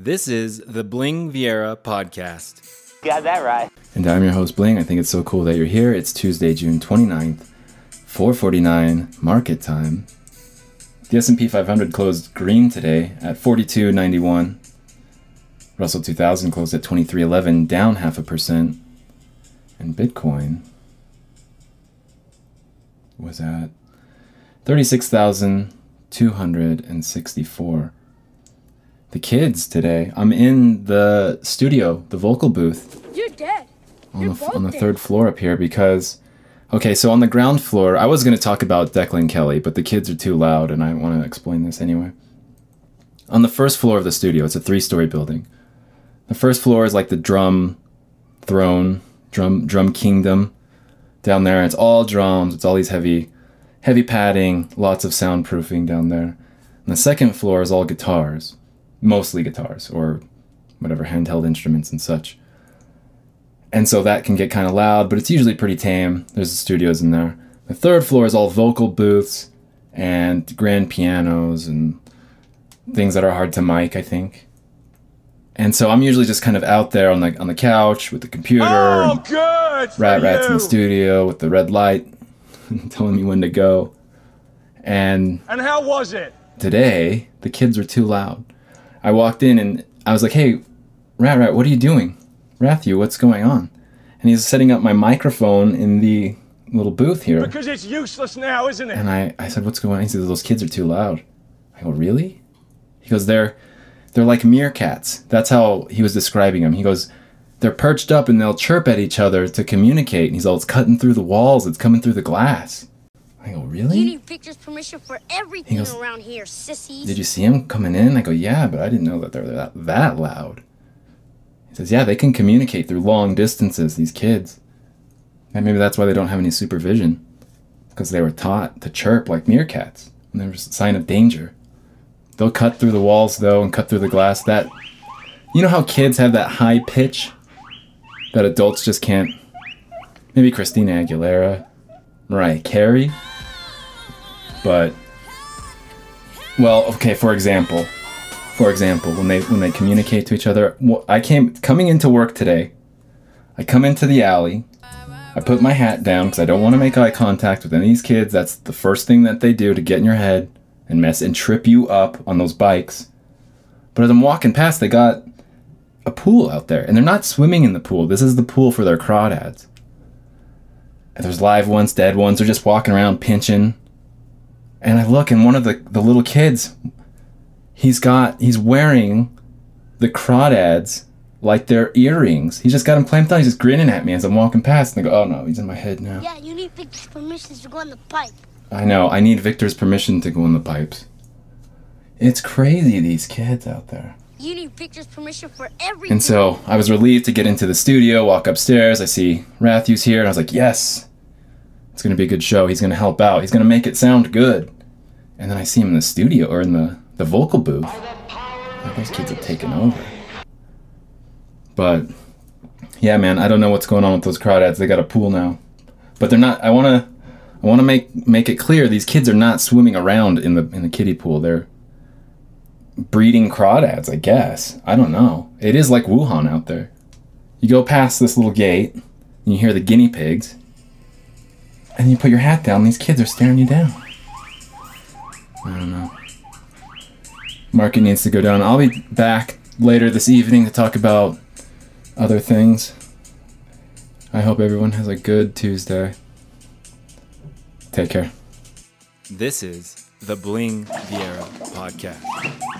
This is the Bling Viera podcast. Got that right. And I'm your host Bling. I think it's so cool that you're here. It's Tuesday, June 29th, 4:49 market time. The S&P 500 closed green today at 42.91. Russell 2000 closed at 23.11, down half a percent. And Bitcoin was at 36,264 the kids today. I'm in the studio, the vocal booth. You're dead. On You're the, on the third floor up here because, okay, so on the ground floor, I was going to talk about Declan Kelly, but the kids are too loud and I want to explain this anyway. On the first floor of the studio, it's a three story building. The first floor is like the drum throne, drum drum kingdom down there. It's all drums, it's all these heavy heavy padding, lots of soundproofing down there. And the second floor is all guitars mostly guitars or whatever handheld instruments and such. And so that can get kind of loud, but it's usually pretty tame. There's the studios in there. The third floor is all vocal booths and grand pianos and things that are hard to mic, I think. And so I'm usually just kind of out there on the on the couch with the computer Oh, good. rat rats in the studio with the red light telling me when to go. And And how was it? today the kids were too loud. I walked in and I was like, "Hey, Rat Rat, what are you doing? Rathu, what's going on?" And he's setting up my microphone in the little booth here. Because it's useless now, isn't it? And I, I said, "What's going on?" He said, "Those kids are too loud." I go, "Really?" He goes, "They're they're like meerkats." That's how he was describing them. He goes, "They're perched up and they'll chirp at each other to communicate." And he's all, "It's cutting through the walls. It's coming through the glass." I go, "Really?" You need Victor's permission for everything goes, around here, sissies. Did you see him coming in? I go, yeah, but I didn't know that they're that, that loud. He says, yeah, they can communicate through long distances, these kids. And maybe that's why they don't have any supervision. Because they were taught to chirp like meerkats when there's a sign of danger. They'll cut through the walls, though, and cut through the glass. That, you know how kids have that high pitch that adults just can't? Maybe Christina Aguilera, Mariah Carey. But well, okay, for example, for example, when they when they communicate to each other, I came coming into work today. I come into the alley. I put my hat down because I don't want to make eye contact with any of these kids. That's the first thing that they do to get in your head and mess and trip you up on those bikes. But as I'm walking past, they got a pool out there, and they're not swimming in the pool. This is the pool for their crawdads. And there's live ones, dead ones. They're just walking around pinching. And I look, and one of the, the little kids, he's got, he's wearing the crawdads like they're earrings. He's just got them clamped on. He's just grinning at me as I'm walking past. And I go, oh no, he's in my head now. Yeah, you need Victor's permission to go in the pipe. I know, I need Victor's permission to go in the pipes. It's crazy, these kids out there. You need Victor's permission for everything. And so I was relieved to get into the studio, walk upstairs. I see Rathu's here, and I was like, yes, it's going to be a good show. He's going to help out. He's going to make it sound good. And then I see him in the studio or in the, the vocal booth. Like, those kids have taken over. But yeah, man, I don't know what's going on with those crawdads. They got a pool now, but they're not. I want to, I want to make make it clear these kids are not swimming around in the in the kiddie pool. They're breeding crawdads, I guess. I don't know. It is like Wuhan out there. You go past this little gate, and you hear the guinea pigs, and you put your hat down. These kids are staring you down. I don't know. Market needs to go down. I'll be back later this evening to talk about other things. I hope everyone has a good Tuesday. Take care. This is the Bling Viera podcast.